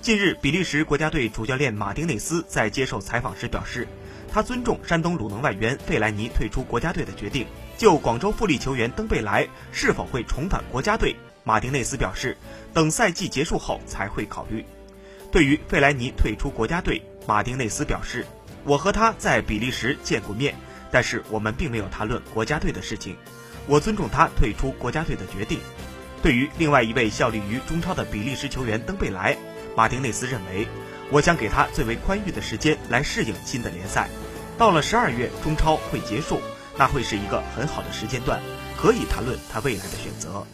近日，比利时国家队主教练马丁内斯在接受采访时表示，他尊重山东鲁能外援费莱尼退出国家队的决定。就广州富力球员登贝莱是否会重返国家队，马丁内斯表示，等赛季结束后才会考虑。对于费莱尼退出国家队，马丁内斯表示，我和他在比利时见过面，但是我们并没有谈论国家队的事情。我尊重他退出国家队的决定。对于另外一位效力于中超的比利时球员登贝莱。马丁内斯认为，我将给他最为宽裕的时间来适应新的联赛。到了十二月，中超会结束，那会是一个很好的时间段，可以谈论他未来的选择。